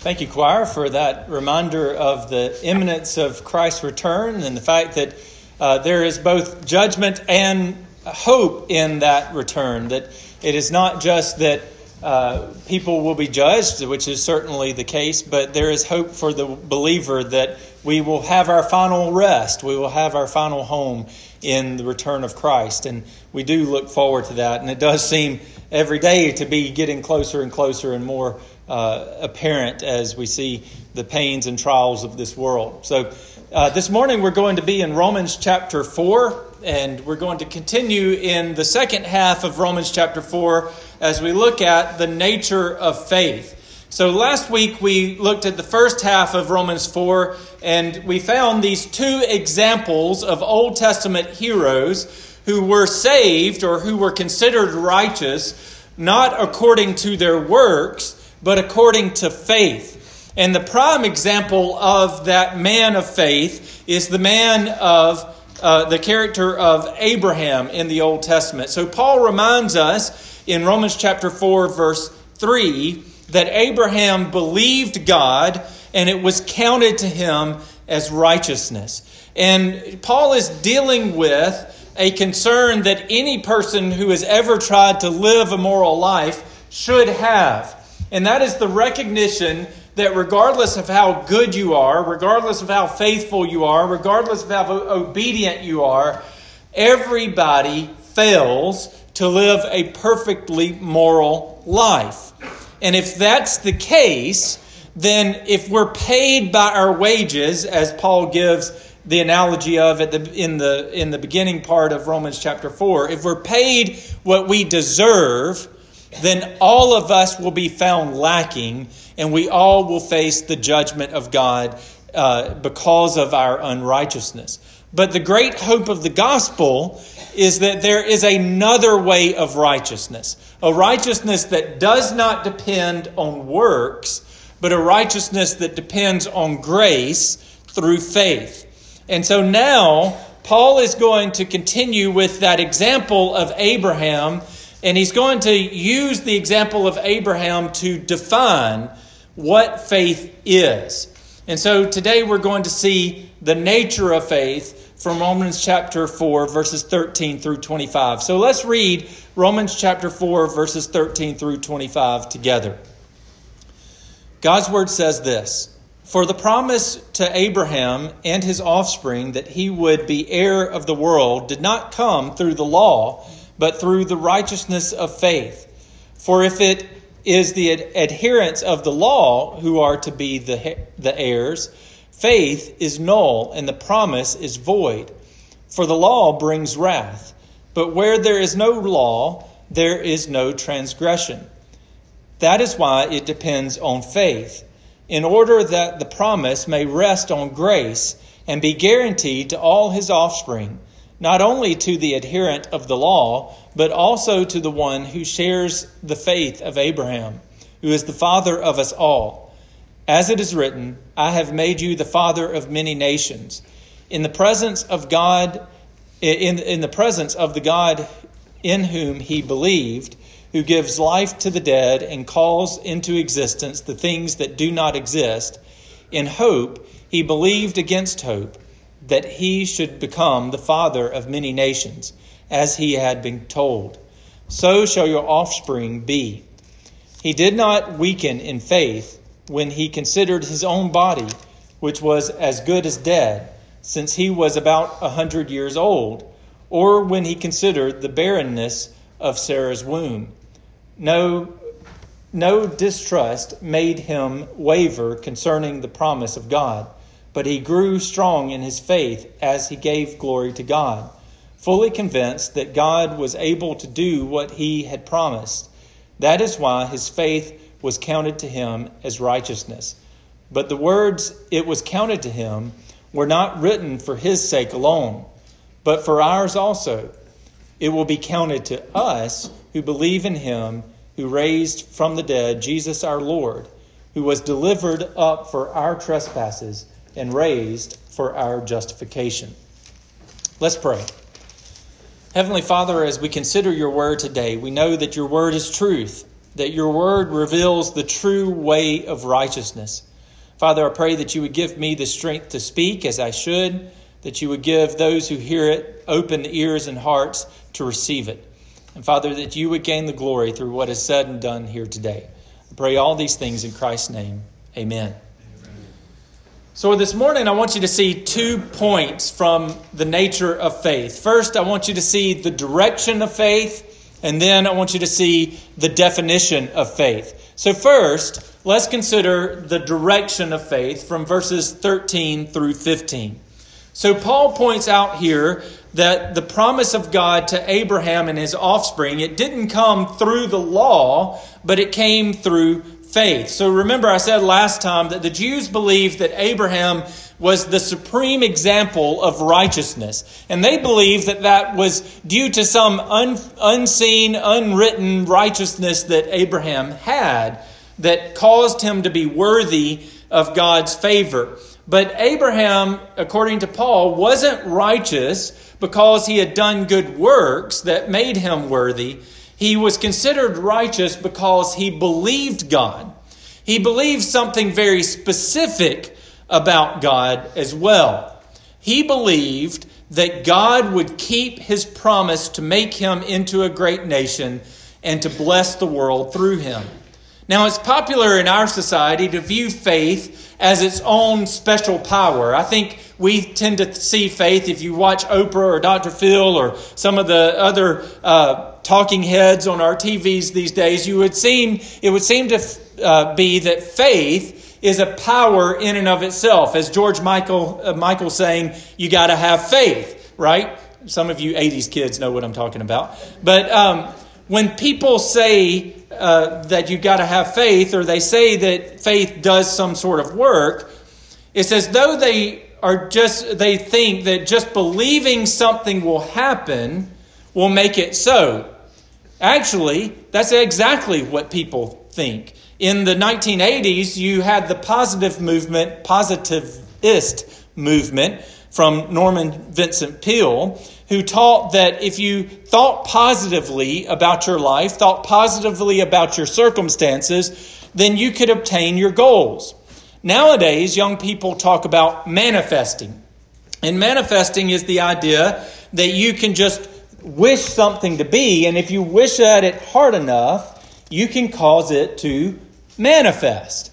Thank you, choir, for that reminder of the imminence of Christ's return and the fact that uh, there is both judgment and hope in that return. That it is not just that uh, people will be judged, which is certainly the case, but there is hope for the believer that we will have our final rest, we will have our final home in the return of Christ. And we do look forward to that. And it does seem every day to be getting closer and closer and more uh, apparent as we see the pains and trials of this world. So, uh, this morning we're going to be in Romans chapter 4, and we're going to continue in the second half of Romans chapter 4 as we look at the nature of faith. So, last week we looked at the first half of Romans 4, and we found these two examples of Old Testament heroes who were saved or who were considered righteous, not according to their works but according to faith. And the prime example of that man of faith is the man of uh, the character of Abraham in the Old Testament. So Paul reminds us in Romans chapter 4, verse 3, that Abraham believed God and it was counted to him as righteousness. And Paul is dealing with a concern that any person who has ever tried to live a moral life should have. And that is the recognition that regardless of how good you are, regardless of how faithful you are, regardless of how obedient you are, everybody fails to live a perfectly moral life. And if that's the case, then if we're paid by our wages, as Paul gives the analogy of at the, in, the, in the beginning part of Romans chapter 4, if we're paid what we deserve, then all of us will be found lacking, and we all will face the judgment of God uh, because of our unrighteousness. But the great hope of the gospel is that there is another way of righteousness, a righteousness that does not depend on works, but a righteousness that depends on grace through faith. And so now, Paul is going to continue with that example of Abraham and he's going to use the example of Abraham to define what faith is. And so today we're going to see the nature of faith from Romans chapter 4, verses 13 through 25. So let's read Romans chapter 4, verses 13 through 25 together. God's word says this For the promise to Abraham and his offspring that he would be heir of the world did not come through the law but through the righteousness of faith. For if it is the ad- adherents of the law who are to be the, the heirs, faith is null and the promise is void. For the law brings wrath, but where there is no law, there is no transgression. That is why it depends on faith, in order that the promise may rest on grace and be guaranteed to all his offspring not only to the adherent of the law, but also to the one who shares the faith of Abraham, who is the father of us all. As it is written, I have made you the father of many nations. In the presence of God, in, in the presence of the God in whom he believed, who gives life to the dead and calls into existence the things that do not exist, in hope he believed against hope that he should become the father of many nations, as he had been told. So shall your offspring be. He did not weaken in faith when he considered his own body, which was as good as dead, since he was about a hundred years old, or when he considered the barrenness of Sarah's womb. No, no distrust made him waver concerning the promise of God but he grew strong in his faith as he gave glory to God, fully convinced that God was able to do what he had promised. That is why his faith was counted to him as righteousness. But the words, it was counted to him, were not written for his sake alone, but for ours also. It will be counted to us who believe in him who raised from the dead Jesus our Lord, who was delivered up for our trespasses and raised for our justification. Let's pray. Heavenly Father, as we consider your word today, we know that your word is truth, that your word reveals the true way of righteousness. Father, I pray that you would give me the strength to speak as I should, that you would give those who hear it open ears and hearts to receive it. And Father, that you would gain the glory through what is said and done here today. I pray all these things in Christ's name. Amen. So, this morning, I want you to see two points from the nature of faith. First, I want you to see the direction of faith, and then I want you to see the definition of faith. So, first, let's consider the direction of faith from verses 13 through 15. So, Paul points out here that the promise of God to Abraham and his offspring, it didn't come through the law, but it came through faith. So remember, I said last time that the Jews believed that Abraham was the supreme example of righteousness. And they believed that that was due to some un, unseen, unwritten righteousness that Abraham had that caused him to be worthy of God's favor. But Abraham, according to Paul, wasn't righteous because he had done good works that made him worthy. He was considered righteous because he believed God. He believed something very specific about God as well. He believed that God would keep his promise to make him into a great nation and to bless the world through him. Now, it's popular in our society to view faith as its own special power. I think we tend to see faith, if you watch Oprah or Dr. Phil or some of the other uh, talking heads on our TVs these days, you would seem, it would seem to uh, be that faith is a power in and of itself. As George Michael, uh, Michael saying, you got to have faith, right? Some of you 80s kids know what I'm talking about. But um, when people say uh, that you've got to have faith, or they say that faith does some sort of work, it's as though they are just, they think that just believing something will happen will make it so. Actually, that's exactly what people think. In the 1980s, you had the positive movement, positivist movement from Norman Vincent Peale, who taught that if you thought positively about your life, thought positively about your circumstances, then you could obtain your goals. Nowadays, young people talk about manifesting. And manifesting is the idea that you can just wish something to be, and if you wish at it hard enough, you can cause it to manifest.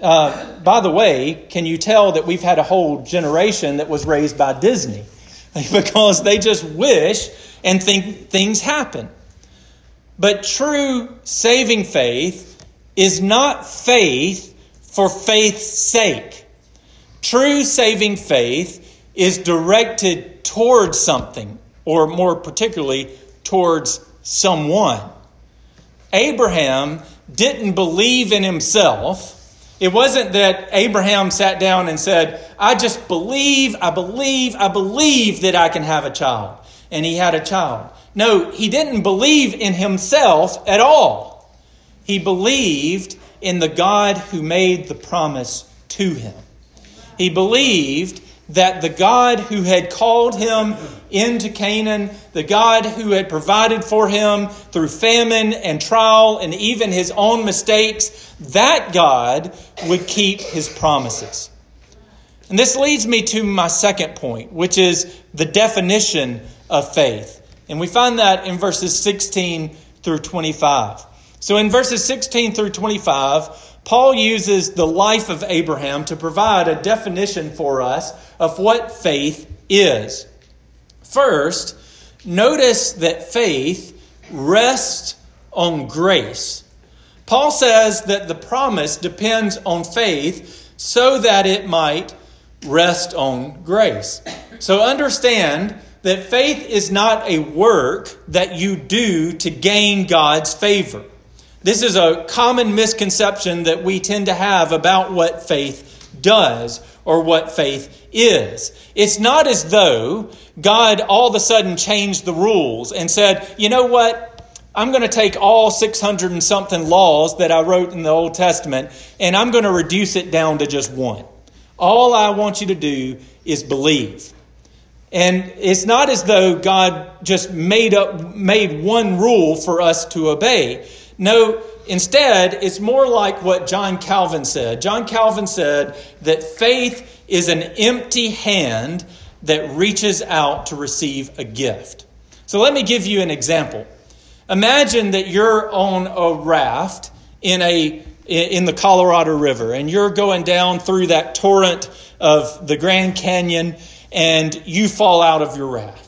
Uh, by the way, can you tell that we've had a whole generation that was raised by Disney? because they just wish and think things happen. But true saving faith is not faith for faith's sake. True saving faith is directed towards something, or more particularly, towards someone. Abraham didn't believe in himself. It wasn't that Abraham sat down and said, I just believe, I believe, I believe that I can have a child. And he had a child. No, he didn't believe in himself at all. He believed in the God who made the promise to him. He believed that the God who had called him into Canaan, the God who had provided for him through famine and trial and even his own mistakes, that God would keep his promises. And this leads me to my second point, which is the definition of faith. And we find that in verses 16 through 25. So in verses 16 through 25, Paul uses the life of Abraham to provide a definition for us of what faith is. First, notice that faith rests on grace. Paul says that the promise depends on faith so that it might rest on grace. So understand that faith is not a work that you do to gain God's favor. This is a common misconception that we tend to have about what faith does or what faith is. It's not as though God all of a sudden changed the rules and said, you know what? I'm going to take all 600 and something laws that I wrote in the Old Testament and I'm going to reduce it down to just one. All I want you to do is believe. And it's not as though God just made up made one rule for us to obey. No, instead, it's more like what John Calvin said. John Calvin said that faith is an empty hand that reaches out to receive a gift. So let me give you an example. Imagine that you're on a raft in a in the Colorado River and you're going down through that torrent of the Grand Canyon and you fall out of your raft.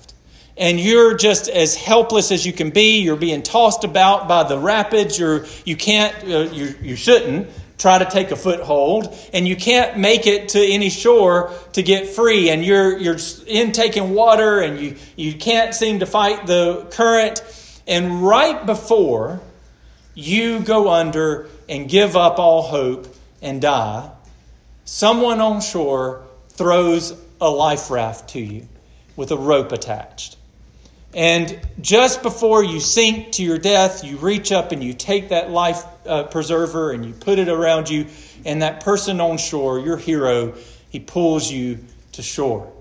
And you're just as helpless as you can be. You're being tossed about by the rapids. You're, you can't, uh, you, you shouldn't try to take a foothold and you can't make it to any shore to get free and you're you're intaking water and you you can't seem to fight the current and right before you go under and give up all hope and die someone on shore throws a life raft to you with a rope attached and just before you sink to your death, you reach up and you take that life uh, preserver and you put it around you, and that person on shore, your hero, he pulls you to shore.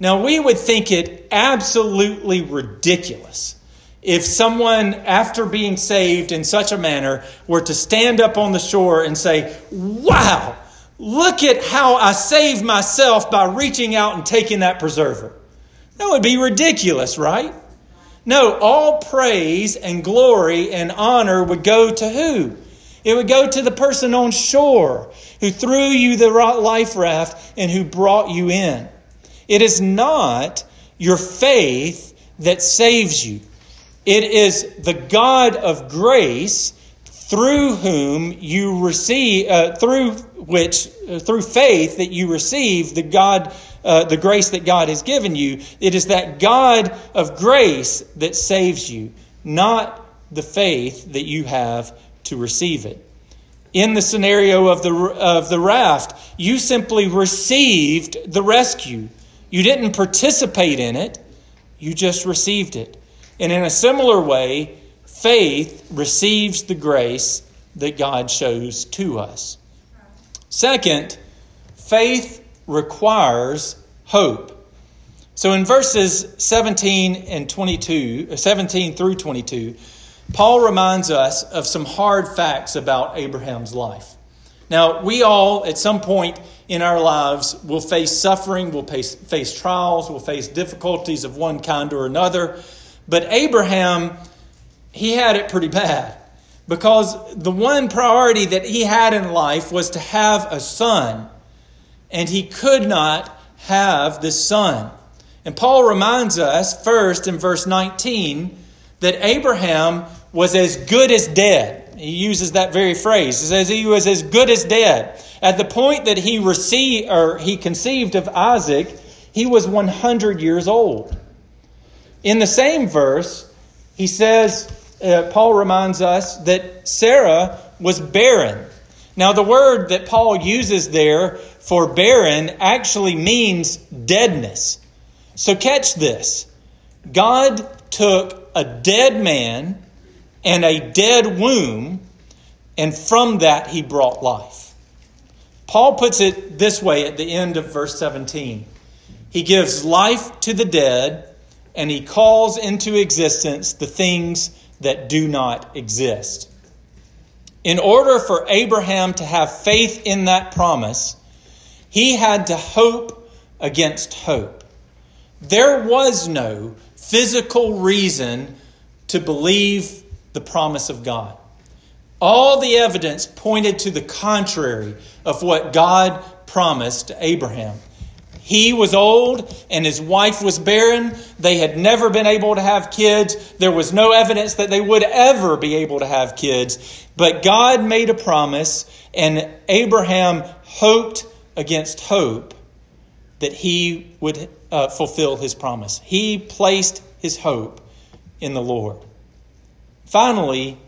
Now, we would think it absolutely ridiculous if someone, after being saved in such a manner, were to stand up on the shore and say, Wow, look at how I saved myself by reaching out and taking that preserver. That would be ridiculous, right? No, all praise and glory and honor would go to who? It would go to the person on shore who threw you the life raft and who brought you in. It is not your faith that saves you. It is the God of grace through whom you receive, uh, through which, uh, through faith that you receive the God uh, the grace that God has given you. It is that God of grace that saves you, not the faith that you have to receive it. In the scenario of the, of the raft, you simply received the rescue. You didn't participate in it, you just received it. And in a similar way, faith receives the grace that God shows to us. Second, faith requires hope. So in verses 17 and 22, uh, 17 through 22, Paul reminds us of some hard facts about Abraham's life. Now, we all, at some point in our lives, will face suffering, We'll face, face trials, will face difficulties of one kind or another. But Abraham, he had it pretty bad because the one priority that he had in life was to have a son and he could not have the son. And Paul reminds us first in verse 19 that Abraham was as good as dead. He uses that very phrase. He says he was as good as dead. At the point that he received or he conceived of Isaac, he was 100 years old. In the same verse, he says, uh, Paul reminds us that Sarah was barren. Now, the word that Paul uses there for barren actually means deadness. So catch this God took a dead man and a dead womb, and from that he brought life. Paul puts it this way at the end of verse 17 He gives life to the dead, and he calls into existence the things that do not exist. In order for Abraham to have faith in that promise, he had to hope against hope. There was no physical reason to believe the promise of God. All the evidence pointed to the contrary of what God promised to Abraham. He was old and his wife was barren. They had never been able to have kids. There was no evidence that they would ever be able to have kids. But God made a promise, and Abraham hoped against hope that he would uh, fulfill his promise. He placed his hope in the Lord. Finally,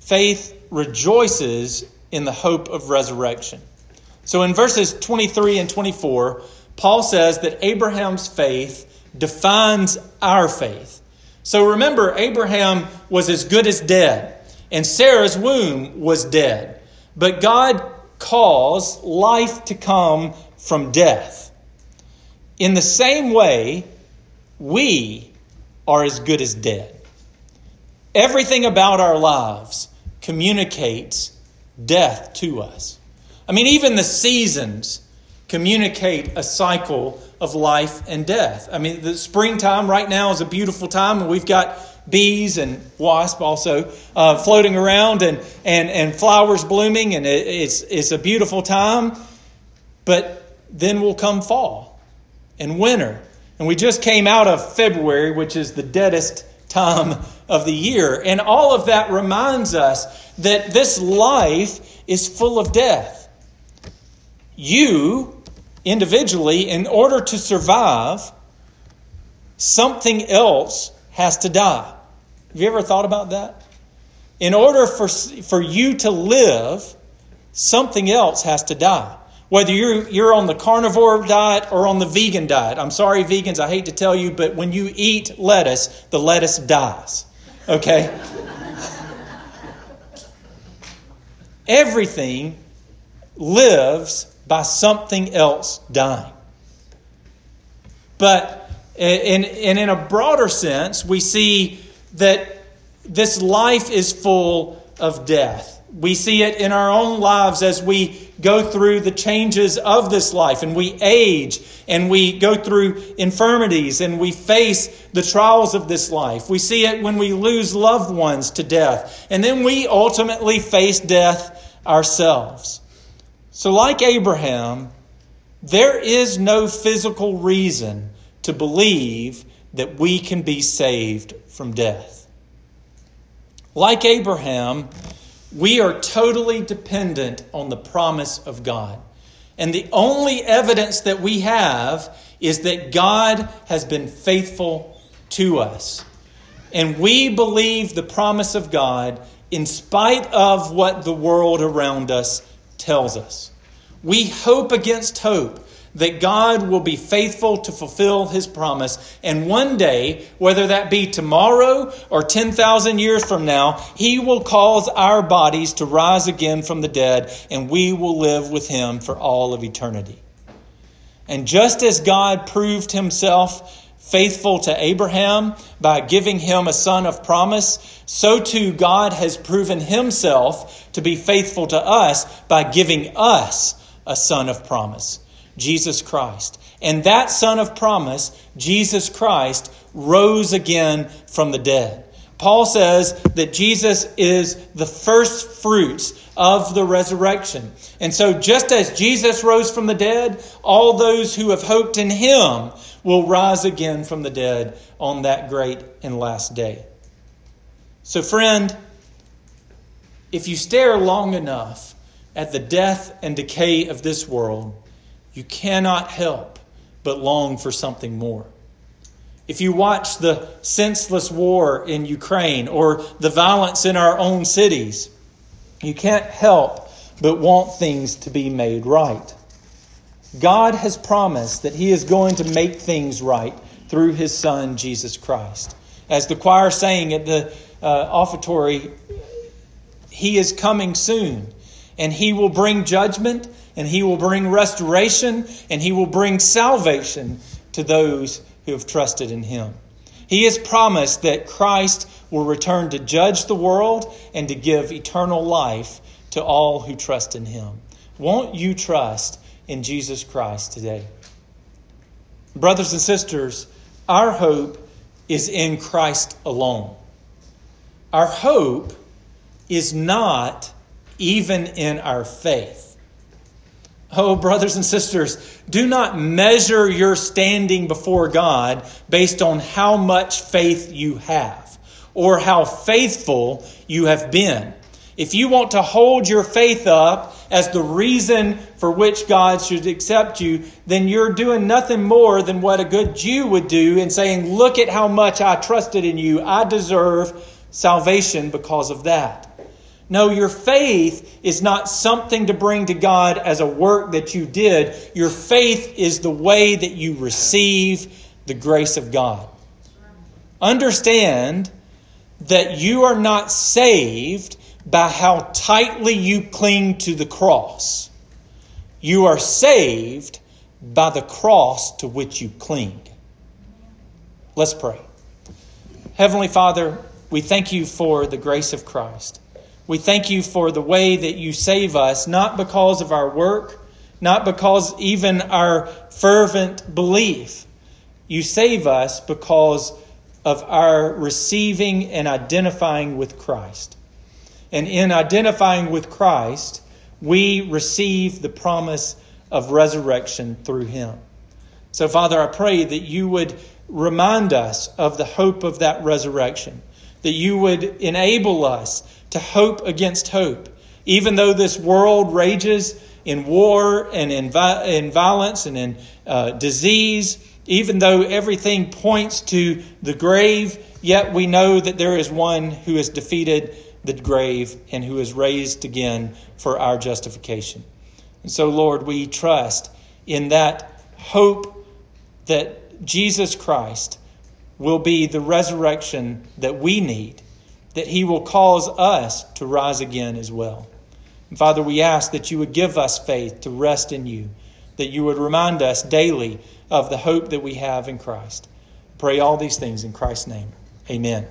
faith rejoices in the hope of resurrection. So in verses 23 and 24, Paul says that Abraham's faith defines our faith. So remember, Abraham was as good as dead, and Sarah's womb was dead. But God cause life to come from death. In the same way, we are as good as dead. Everything about our lives communicates death to us. I mean, even the seasons communicate a cycle of life and death. I mean, the springtime right now is a beautiful time, and we've got bees and wasps also uh, floating around and, and, and flowers blooming, and it, it's, it's a beautiful time. But then will come fall and winter. And we just came out of February, which is the deadest time of the year. And all of that reminds us that this life is full of death. You, individually, in order to survive, something else has to die. Have you ever thought about that? In order for, for you to live, something else has to die. Whether you're, you're on the carnivore diet or on the vegan diet. I'm sorry, vegans, I hate to tell you, but when you eat lettuce, the lettuce dies. Okay? Everything lives by something else dying. But in, in, in a broader sense, we see that this life is full of death. We see it in our own lives as we go through the changes of this life and we age and we go through infirmities and we face the trials of this life. We see it when we lose loved ones to death. And then we ultimately face death ourselves. So, like Abraham, there is no physical reason to believe that we can be saved from death. Like Abraham, we are totally dependent on the promise of God. And the only evidence that we have is that God has been faithful to us. And we believe the promise of God in spite of what the world around us tells us. We hope against hope that God will be faithful to fulfill his promise. And one day, whether that be tomorrow or 10,000 years from now, he will cause our bodies to rise again from the dead, and we will live with him for all of eternity. And just as God proved himself faithful to Abraham by giving him a son of promise, so too God has proven himself to be faithful to us by giving us a son of promise, Jesus Christ. And that son of promise, Jesus Christ, rose again from the dead. Paul says that Jesus is the first fruits of the resurrection. And so, just as Jesus rose from the dead, all those who have hoped in him will rise again from the dead on that great and last day. So, friend, if you stare long enough at the death and decay of this world, you cannot help but long for something more. If you watch the senseless war in Ukraine or the violence in our own cities, you can't help but want things to be made right. God has promised that He is going to make things right through His Son, Jesus Christ. As the choir sang at the uh, offertory, He is coming soon, and He will bring judgment, and He will bring restoration, and He will bring salvation to those who have trusted in Him. He has promised that Christ will return to judge the world and to give eternal life to all who trust in Him. Won't you trust in Jesus Christ today. Brothers and sisters, our hope is in Christ alone. Our hope is not even in our faith. Oh, brothers and sisters, do not measure your standing before God based on how much faith you have or how faithful you have been. If you want to hold your faith up as the reason for which God should accept you, then you're doing nothing more than what a good Jew would do in saying, Look at how much I trusted in you. I deserve salvation because of that. No, your faith is not something to bring to God as a work that you did. Your faith is the way that you receive the grace of God. Understand that you are not saved by how tightly you cling to the cross. You are saved by the cross to which you cling. Let's pray. Heavenly Father, we thank you for the grace of Christ. We thank you for the way that you save us, not because of our work, not because even our fervent belief. You save us because of our receiving and identifying with Christ. And in identifying with Christ, we receive the promise of resurrection through him. So, Father, I pray that you would remind us of the hope of that resurrection, that you would enable us to hope against hope. Even though this world rages in war and in, in violence and in uh, disease, even though everything points to the grave, yet we know that there is one who has defeated the grave and who is raised again for our justification. And so, Lord, we trust in that hope that Jesus Christ will be the resurrection that we need, that he will cause us to rise again as well. And Father, we ask that you would give us faith to rest in you, that you would remind us daily of the hope that we have in Christ. Pray all these things in Christ's name. Amen.